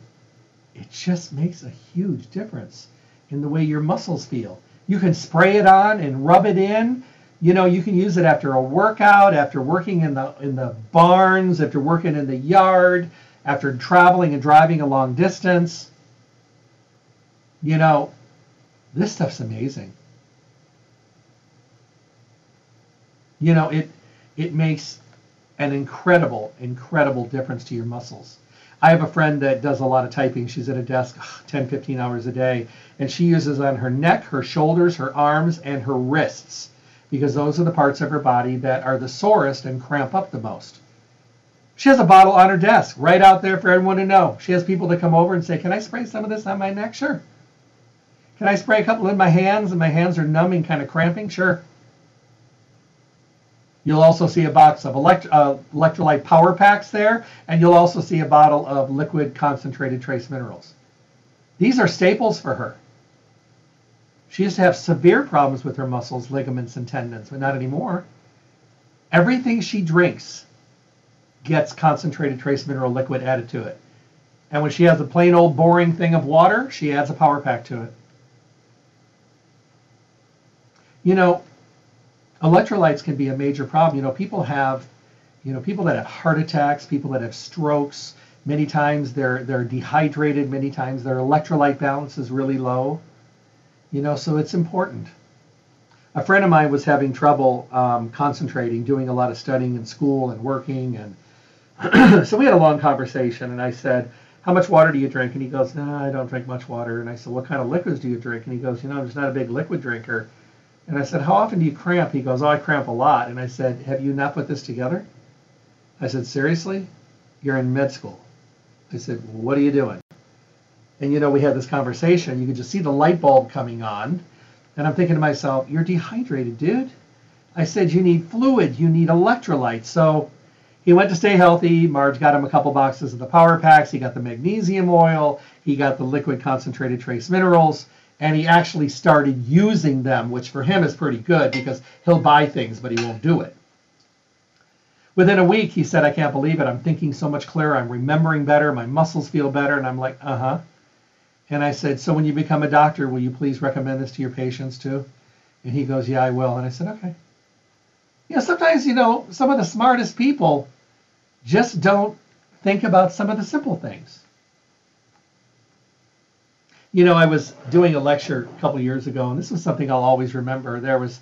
it just makes a huge difference in the way your muscles feel. You can spray it on and rub it in. You know, you can use it after a workout, after working in the in the barns, after working in the yard, after traveling and driving a long distance. You know, this stuff's amazing. You know, it it makes an incredible, incredible difference to your muscles. I have a friend that does a lot of typing. She's at a desk 10, 15 hours a day, and she uses on her neck, her shoulders, her arms, and her wrists because those are the parts of her body that are the sorest and cramp up the most. She has a bottle on her desk right out there for everyone to know. She has people to come over and say, Can I spray some of this on my neck? Sure. Can I spray a couple in my hands and my hands are numbing, kind of cramping? Sure. You'll also see a box of elect- uh, electrolyte Power Paks there, and you'll also see a bottle of liquid concentrated trace minerals. These are staples for her. She used to have severe problems with her muscles, ligaments, and tendons, but not anymore. Everything she drinks gets concentrated trace mineral liquid added to it. And when she has a plain old boring thing of water, she adds a Power Pak to it. You know, electrolytes can be a major problem. You know, people have, you know, people that have heart attacks, people that have strokes. Many times they're they're dehydrated. Many times their electrolyte balance is really low. You know, so it's important. A friend of mine was having trouble um, concentrating, doing a lot of studying in school and working, and [clears throat] so we had a long conversation. And I said, "How much water do you drink?" And he goes, "No, I don't drink much water." And I said, "What kind of liquids do you drink?" And he goes, "You know, I'm just not a big liquid drinker." And I said, How often do you cramp? He goes, Oh, I cramp a lot. And I said, Have you not put this together? I said, Seriously? You're in med school. I said, What are you doing? And you know, we had this conversation. You could just see the light bulb coming on. And I'm thinking to myself, You're dehydrated, dude. I said, You need fluid, you need electrolytes. So he went to stay healthy. Marge got him a couple boxes of the Power Paks. He got the magnesium oil. He got the liquid concentrated trace minerals and he actually started using them, which for him is pretty good because he'll buy things, but he won't do it. Within a week, he said, I can't believe it. I'm thinking so much clearer. I'm remembering better. My muscles feel better. And I'm like, uh huh. And I said, So when you become a doctor, will you please recommend this to your patients too? And he goes, Yeah, I will. And I said, Okay. You know, sometimes, you know, some of the smartest people just don't think about some of the simple things you know, I was doing a lecture a couple years ago, and this was something I'll always remember. There was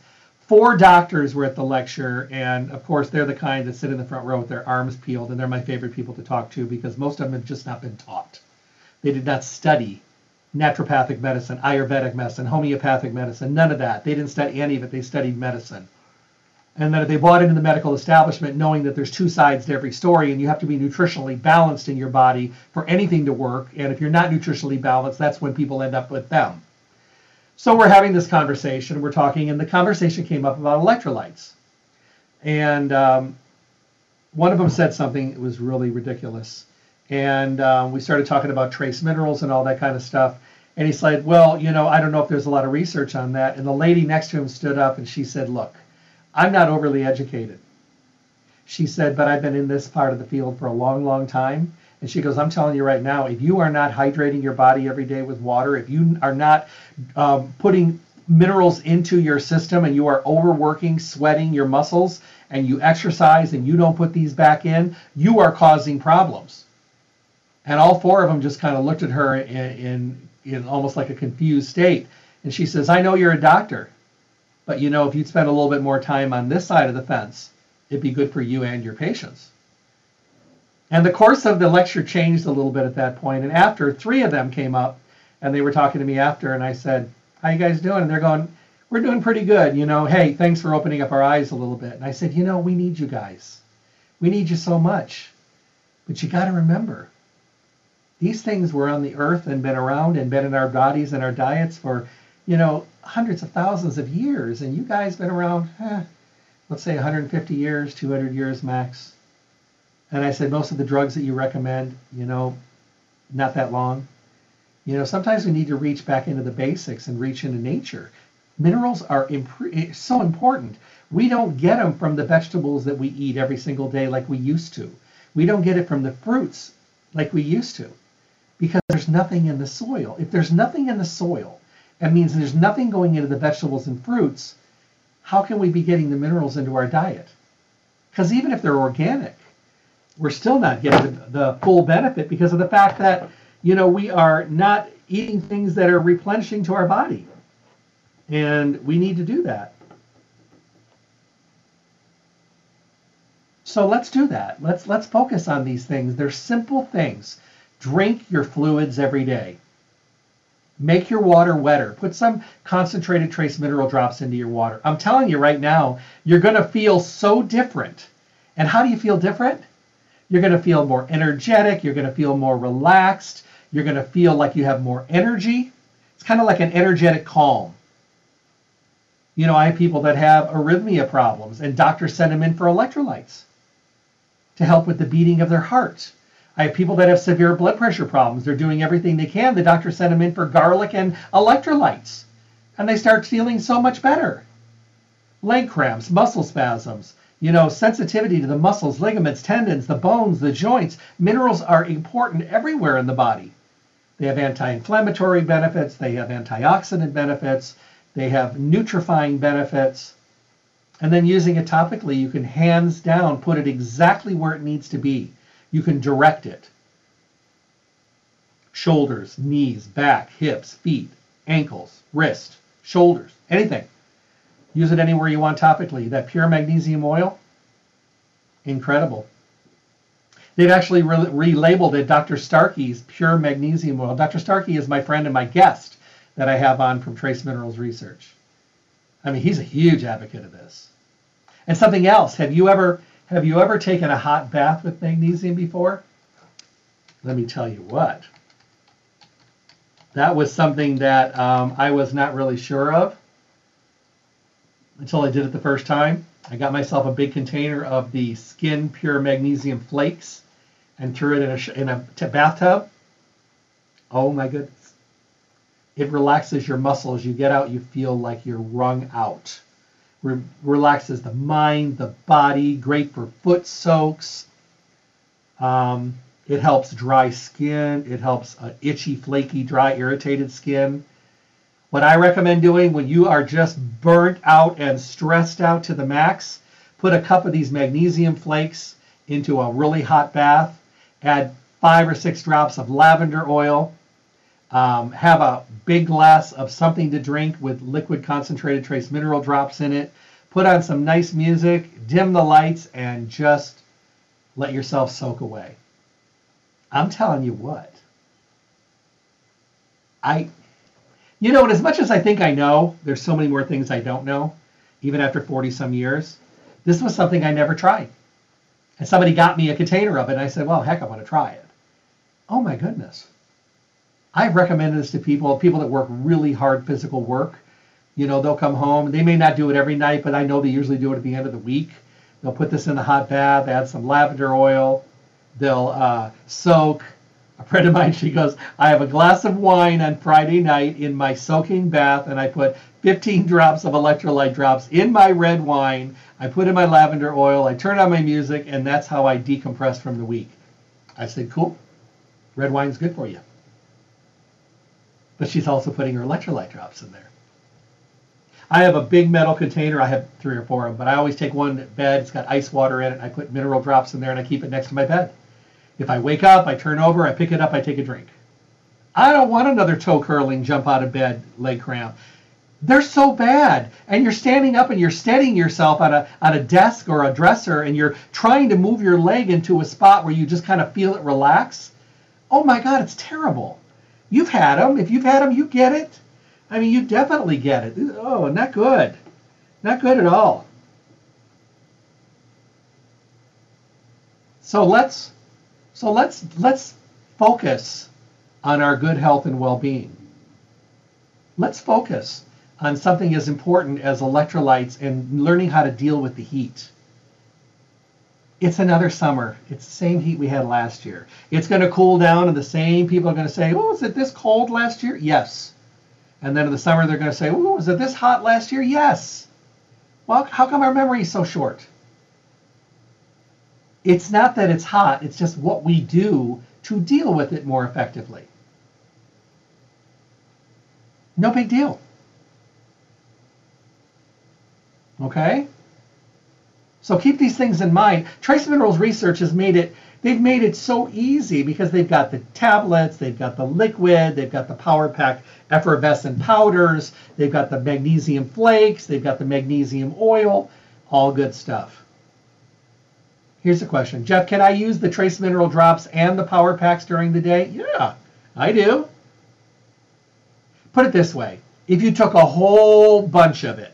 four doctors were at the lecture, and of course, they're the kind that sit in the front row with their arms peeled, and they're my favorite people to talk to because most of them have just not been taught. They did not study naturopathic medicine, Ayurvedic medicine, homeopathic medicine, none of that. They didn't study any of it. They studied medicine. And that they bought into the medical establishment knowing that there's two sides to every story and you have to be nutritionally balanced in your body for anything to work and if you're not nutritionally balanced that's when people end up with them. So we're having this conversation. We're talking and the conversation came up about electrolytes. And um, one of them said something that was really ridiculous and um, we started talking about trace minerals and all that kind of stuff and he said well you know i don't know if there's a lot of research on that and the lady next to him stood up and she said look I'm not overly educated. She said, but I've been in this part of the field for a long, long time. And she goes, I'm telling you right now, if you are not hydrating your body every day with water, if you are not um, putting minerals into your system and you are overworking, sweating your muscles, and you exercise and you don't put these back in, you are causing problems. And all four of them just kind of looked at her in, in, in almost like a confused state. And she says, I know you're a doctor. But you know, if you'd spend a little bit more time on this side of the fence, it'd be good for you and your patients. And the course of the lecture changed a little bit at that point. And after, three of them came up and they were talking to me after, and I said, How you guys doing? And they're going, We're doing pretty good. You know, hey, thanks for opening up our eyes a little bit. And I said, You know, we need you guys. We need you so much. But you got to remember, these things were on the earth and been around and been in our bodies and our diets for, you know, hundreds of thousands of years. And you guys been around, eh, let's say 150 years, 200 years max. And I said, most of the drugs that you recommend, you know, not that long. You know, sometimes we need to reach back into the basics and reach into nature. Minerals are imp- eh, so important. We don't get them from the vegetables that we eat every single day like we used to. We don't get it from the fruits like we used to because there's nothing in the soil. If there's nothing in the soil, that means there's nothing going into the vegetables and fruits. How can we be getting the minerals into our diet? Because even if they're organic, we're still not getting the, the full benefit because of the fact that you know we are not eating things that are replenishing to our body, and we need to do that. So let's do that. Let's let's focus on these things. They're simple things. Drink your fluids every day. Make your water wetter. Put some concentrated trace mineral drops into your water. I'm telling you right now, you're going to feel so different. And how do you feel different? You're going to feel more energetic. You're going to feel more relaxed. You're going to feel like you have more energy. It's kind of like an energetic calm. You know, I have people that have arrhythmia problems, and doctors send them in for electrolytes to help with the beating of their heart. I have people that have severe blood pressure problems. They're doing everything they can. The doctor sent them in for garlic and electrolytes, and they start feeling so much better. Leg cramps, muscle spasms, you know, sensitivity to the muscles, ligaments, tendons, the bones, the joints. Minerals are important everywhere in the body. They have anti inflammatory benefits, they have antioxidant benefits, they have nutrifying benefits. And then using it topically, you can hands down put it exactly where it needs to be. You can direct it. Shoulders, knees, back, hips, feet, ankles, wrist, shoulders, anything. Use it anywhere you want topically. That pure magnesium oil, incredible. They've actually re- relabeled it Dr. Starkey's Pure Magnesium Oil. Dr. Starkey is my friend and my guest that I have on from Trace Minerals Research. I mean, he's a huge advocate of this. And something else, have you ever have you ever taken a hot bath with magnesium before? Let me tell you what. That was something that um, I was not really sure of until I did it the first time. I got myself a big container of the Skin Pure Magnesium Flakes and threw it in a, in a t- bathtub. Oh my goodness. It relaxes your muscles. You get out, you feel like you're wrung out. Re- relaxes the mind, the body, great for foot soaks. Um, it helps dry skin. It helps uh, itchy, flaky, dry, irritated skin. What I recommend doing when you are just burnt out and stressed out to the max, put a cup of these magnesium flakes into a really hot bath, add five or six drops of lavender oil, um, have a big glass of something to drink with liquid concentrated trace mineral drops in it, put on some nice music, dim the lights, and just let yourself soak away. I'm telling you what. I you know, and as much as I think I know, there's so many more things I don't know, even after 40 some years. This was something I never tried. And somebody got me a container of it, and I said, well, heck, I want to try it. Oh my goodness. I've recommended this to people, people that work really hard physical work. You know, they'll come home. They may not do it every night, but I know they usually do it at the end of the week. They'll put this in the hot bath, add some lavender oil. They'll uh, soak, a friend of mine, she goes, I have a glass of wine on Friday night in my soaking bath, and I put 15 drops of electrolyte drops in my red wine. I put in my lavender oil, I turn on my music, and that's how I decompress from the week. I said, Cool. Red wine's good for you. But she's also putting her electrolyte drops in there. I have a big metal container. I have three or four of them, but I always take one bed. It's got ice water in it. I put mineral drops in there, and I keep it next to my bed. If I wake up, I turn over, I pick it up, I take a drink. I don't want another toe curling, jump out of bed, leg cramp. They're so bad. And you're standing up and you're steadying yourself on a, on a desk or a dresser and you're trying to move your leg into a spot where you just kind of feel it relax. Oh my God, it's terrible. You've had them. If you've had them, you get it. I mean, you definitely get it. Oh, not good. Not good at all. So let's so let's let's focus on our good health and well-being. Let's focus on something as important as electrolytes and learning how to deal with the heat. It's another summer. It's the same heat we had last year. It's going to cool down, and the same people are going to say, Oh, was it this cold last year? Yes. And then in the summer, they're going to say, Oh, was it this hot last year? Yes. Well, how come our memory is so short? It's not that it's hot, it's just what we do to deal with it more effectively. No big deal. Okay? So keep these things in mind. Trace Minerals Research has made it, they've made it so easy because they've got the tablets, they've got the liquid, they've got the Power Pak effervescent powders, they've got the magnesium flakes, they've got the magnesium oil, all good stuff. Here's the question. Jeff, can I use the trace mineral drops and the Power Paks during the day? Yeah, I do. Put it this way. If you took a whole bunch of it,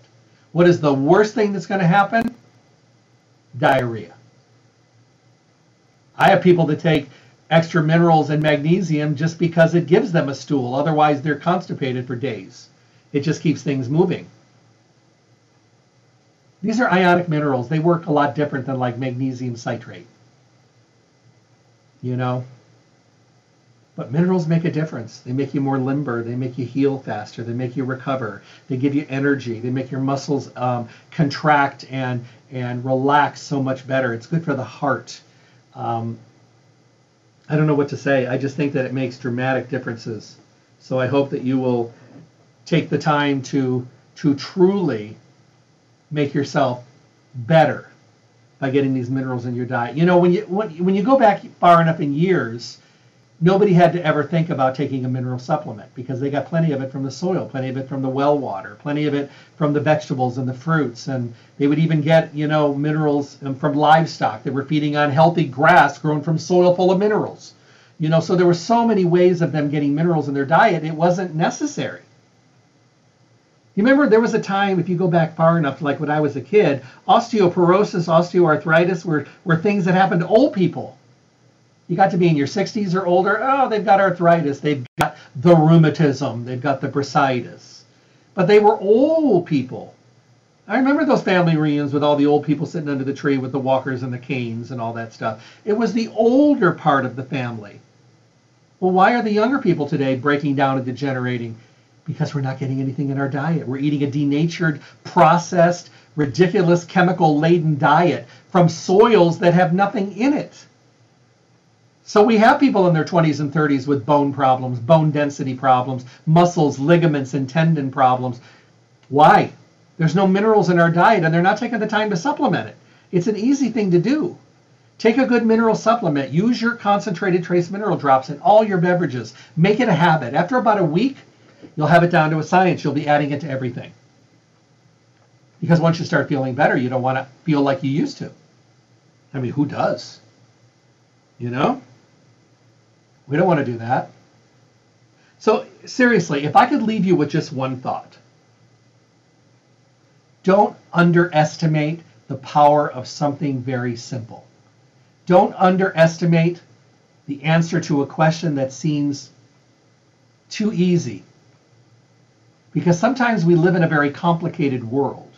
what is the worst thing that's going to happen? Diarrhea. I have people that take extra minerals and magnesium just because it gives them a stool. Otherwise, they're constipated for days. It just keeps things moving. These are ionic minerals. They work a lot different than like magnesium citrate. You know? But minerals make a difference. They make you more limber. They make you heal faster. They make you recover. They give you energy. They make your muscles um, contract and and relax so much better. It's good for the heart. Um, I don't know what to say. I just think that it makes dramatic differences. So I hope that you will take the time to to truly make yourself better by getting these minerals in your diet. You know, when you when, when you go back far enough in years, nobody had to ever think about taking a mineral supplement because they got plenty of it from the soil, plenty of it from the well water, plenty of it from the vegetables and the fruits, and they would even get you know minerals um, from livestock that were feeding on healthy grass grown from soil full of minerals. You know, so there were so many ways of them getting minerals in their diet, it wasn't necessary. You remember there was a time, if you go back far enough, like when I was a kid, osteoporosis, osteoarthritis were, were things that happened to old people. You got to be in your 60s or older, oh, they've got arthritis, they've got the rheumatism, they've got the bursitis. But they were old people. I remember those family reunions with all the old people sitting under the tree with the walkers and the canes and all that stuff. It was the older part of the family. Well, why are the younger people today breaking down and degenerating? because we're not getting anything in our diet. We're eating a denatured, processed, ridiculous, chemical laden diet from soils that have nothing in it. So we have people in their 20s and 30s with bone problems, bone density problems, muscles, ligaments, and tendon problems. Why? There's no minerals in our diet and they're not taking the time to supplement it. It's an easy thing to do. Take a good mineral supplement. Use your concentrated trace mineral drops in all your beverages. Make it a habit. After about a week, You'll have it down to a science. You'll be adding it to everything. Because once you start feeling better, you don't want to feel like you used to. I mean, who does? You know? We don't want to do that. So, seriously, if I could leave you with just one thought don't underestimate the power of something very simple. Don't underestimate the answer to a question that seems too easy because sometimes we live in a very complicated world.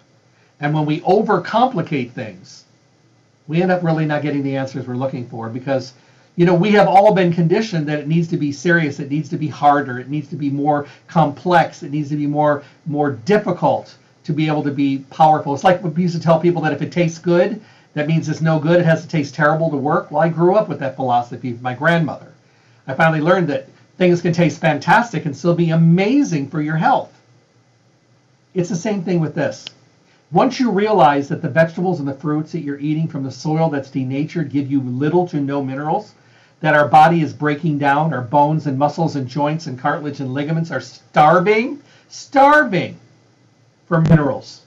And when we overcomplicate things, we end up really not getting the answers we're looking for because you know we have all been conditioned that it needs to be serious it needs to be harder it needs to be more complex it needs to be more more difficult to be able to be powerful. It's like we used to tell people that if it tastes good that means it's no good it has to taste terrible to work. Well i grew up with that philosophy from my grandmother. I finally learned that things can taste fantastic and still be amazing for your health. It's the same thing with this. Once you realize that the vegetables and the fruits that you're eating from the soil that's denatured give you little to no minerals, that our body is breaking down, our bones and muscles and joints and cartilage and ligaments are starving, starving for minerals.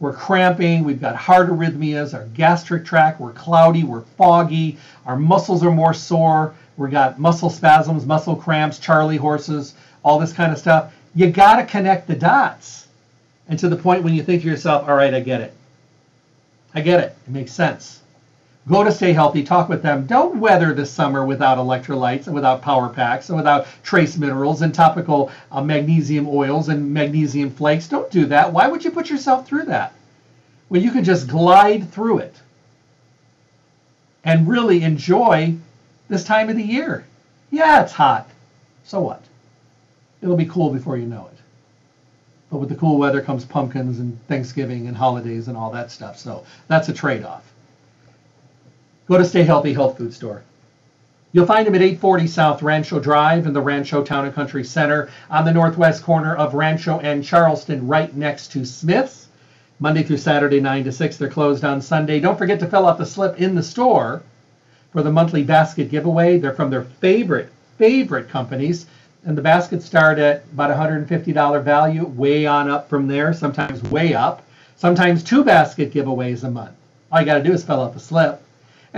We're cramping, we've got heart arrhythmias, our gastric tract, we're cloudy, we're foggy, our muscles are more sore, we've got muscle spasms, muscle cramps, charley horses, all this kind of stuff. You got to connect the dots. And to the point when you think to yourself, all right, I get it. I get it. It makes sense. Go to Stay Healthy, talk with them. Don't weather the summer without electrolytes and without Power Paks and without trace minerals and topical uh, magnesium oils and magnesium flakes. Don't do that. Why would you put yourself through that? When you can just glide through it and really enjoy this time of the year. Yeah, it's hot. So what? It'll be cool before you know it. But with the cool weather comes pumpkins and Thanksgiving and holidays and all that stuff. So that's a trade off. Go to Stay Healthy Health Food Store. You'll find them at 840 South Rancho Drive in the Rancho Town and Country Center on the northwest corner of Rancho and Charleston, right next to Smith's. Monday through Saturday, 9 to 6. They're closed on Sunday. Don't forget to fill out the slip in the store for the monthly basket giveaway. They're from their favorite, favorite companies. And the baskets start at about $150 value, way on up from there, sometimes way up. Sometimes two basket giveaways a month. All you got to do is fill out the slip.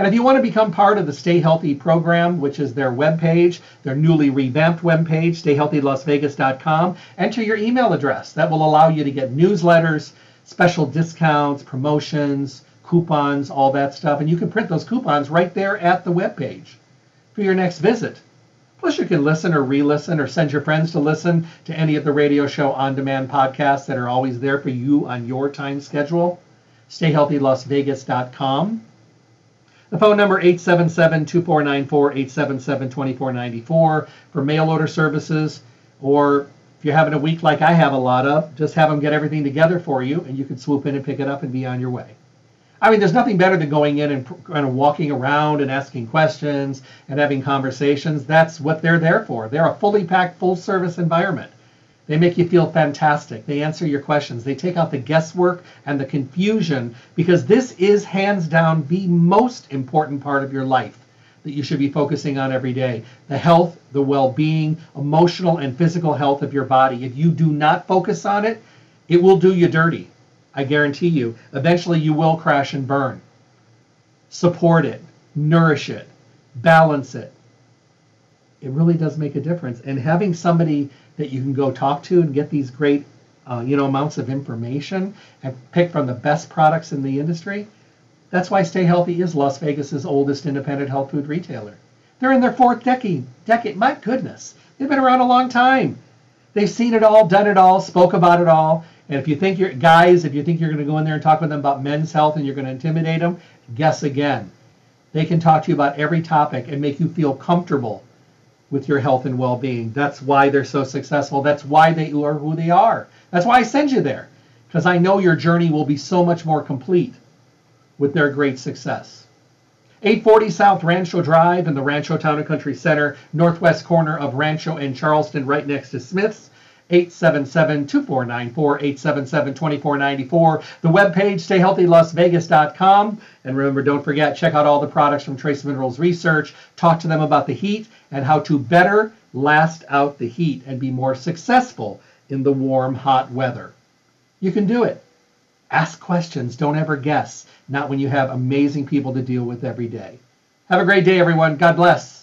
And if you want to become part of the Stay Healthy program, which is their webpage, their newly revamped webpage, stayhealthylasvegas.com, enter your email address. That will allow you to get newsletters, special discounts, promotions, coupons, all that stuff. And you can print those coupons right there at the webpage for your next visit. Plus, you can listen or re listen or send your friends to listen to any of the radio show on demand podcasts that are always there for you on your time schedule. StayHealthyLasVegas.com. The phone number 877-2494-877-2494 for mail order services or if you're having a week like I have a lot of, just have them get everything together for you and you can swoop in and pick it up and be on your way. I mean, there's nothing better than going in and kind of walking around and asking questions and having conversations. That's what they're there for. They're a fully packed, full service environment. They make you feel fantastic. They answer your questions. They take out the guesswork and the confusion because this is hands down the most important part of your life that you should be focusing on every day. The health, the well-being, emotional and physical health of your body. If you do not focus on it, it will do you dirty. I guarantee you. Eventually you will crash and burn. Support it, nourish it, balance it. It really does make a difference. And having somebody that you can go talk to and get these great uh, you know amounts of information and pick from the best products in the industry. That's why Stay Healthy is Las Vegas's oldest independent health food retailer. They're in their fourth decade. Decade, my goodness, they've been around a long time. They've seen it all, done it all, spoke about it all. And if you think you're guys, if you think you're going to go in there and talk with them about men's health and you're going to intimidate them, guess again. They can talk to you about every topic and make you feel comfortable with your health and well-being. That's why they're so successful. That's why they are who they are. That's why I send you there because I know your journey will be so much more complete with their great success. 840 South Rancho Drive in the Rancho Town and Country Center, northwest corner of Rancho and Charleston, right next to Smith's. 877-2494-877-2494. The webpage, stayhealthylasvegas.com. And remember, don't forget, check out all the products from Trace Minerals Research. Talk to them about the heat and how to better last out the heat and be more successful in the warm, hot weather. You can do it. Ask questions. Don't ever guess. Not when you have amazing people to deal with every day. Have a great day, everyone. God bless.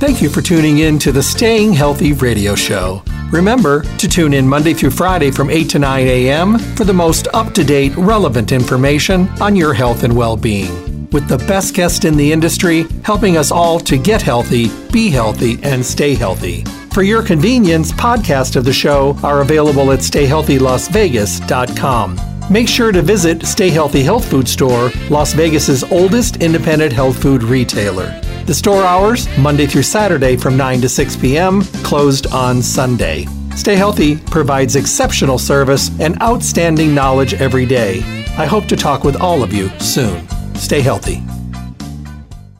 Thank you for tuning in to the Staying Healthy Radio Show. Remember to tune in Monday through Friday from 8 to 9 a.m. for the most up to date, relevant information on your health and well being. With the best guest in the industry helping us all to get healthy, be healthy, and stay healthy. For your convenience, podcasts of the show are available at stayhealthylasvegas.com. Make sure to visit Stay Healthy Health Food Store, Las Vegas's oldest independent health food retailer. The store hours, Monday through Saturday from 9 to 6 p.m., closed on Sunday. Stay Healthy provides exceptional service and outstanding knowledge every day. I hope to talk with all of you soon. Stay healthy.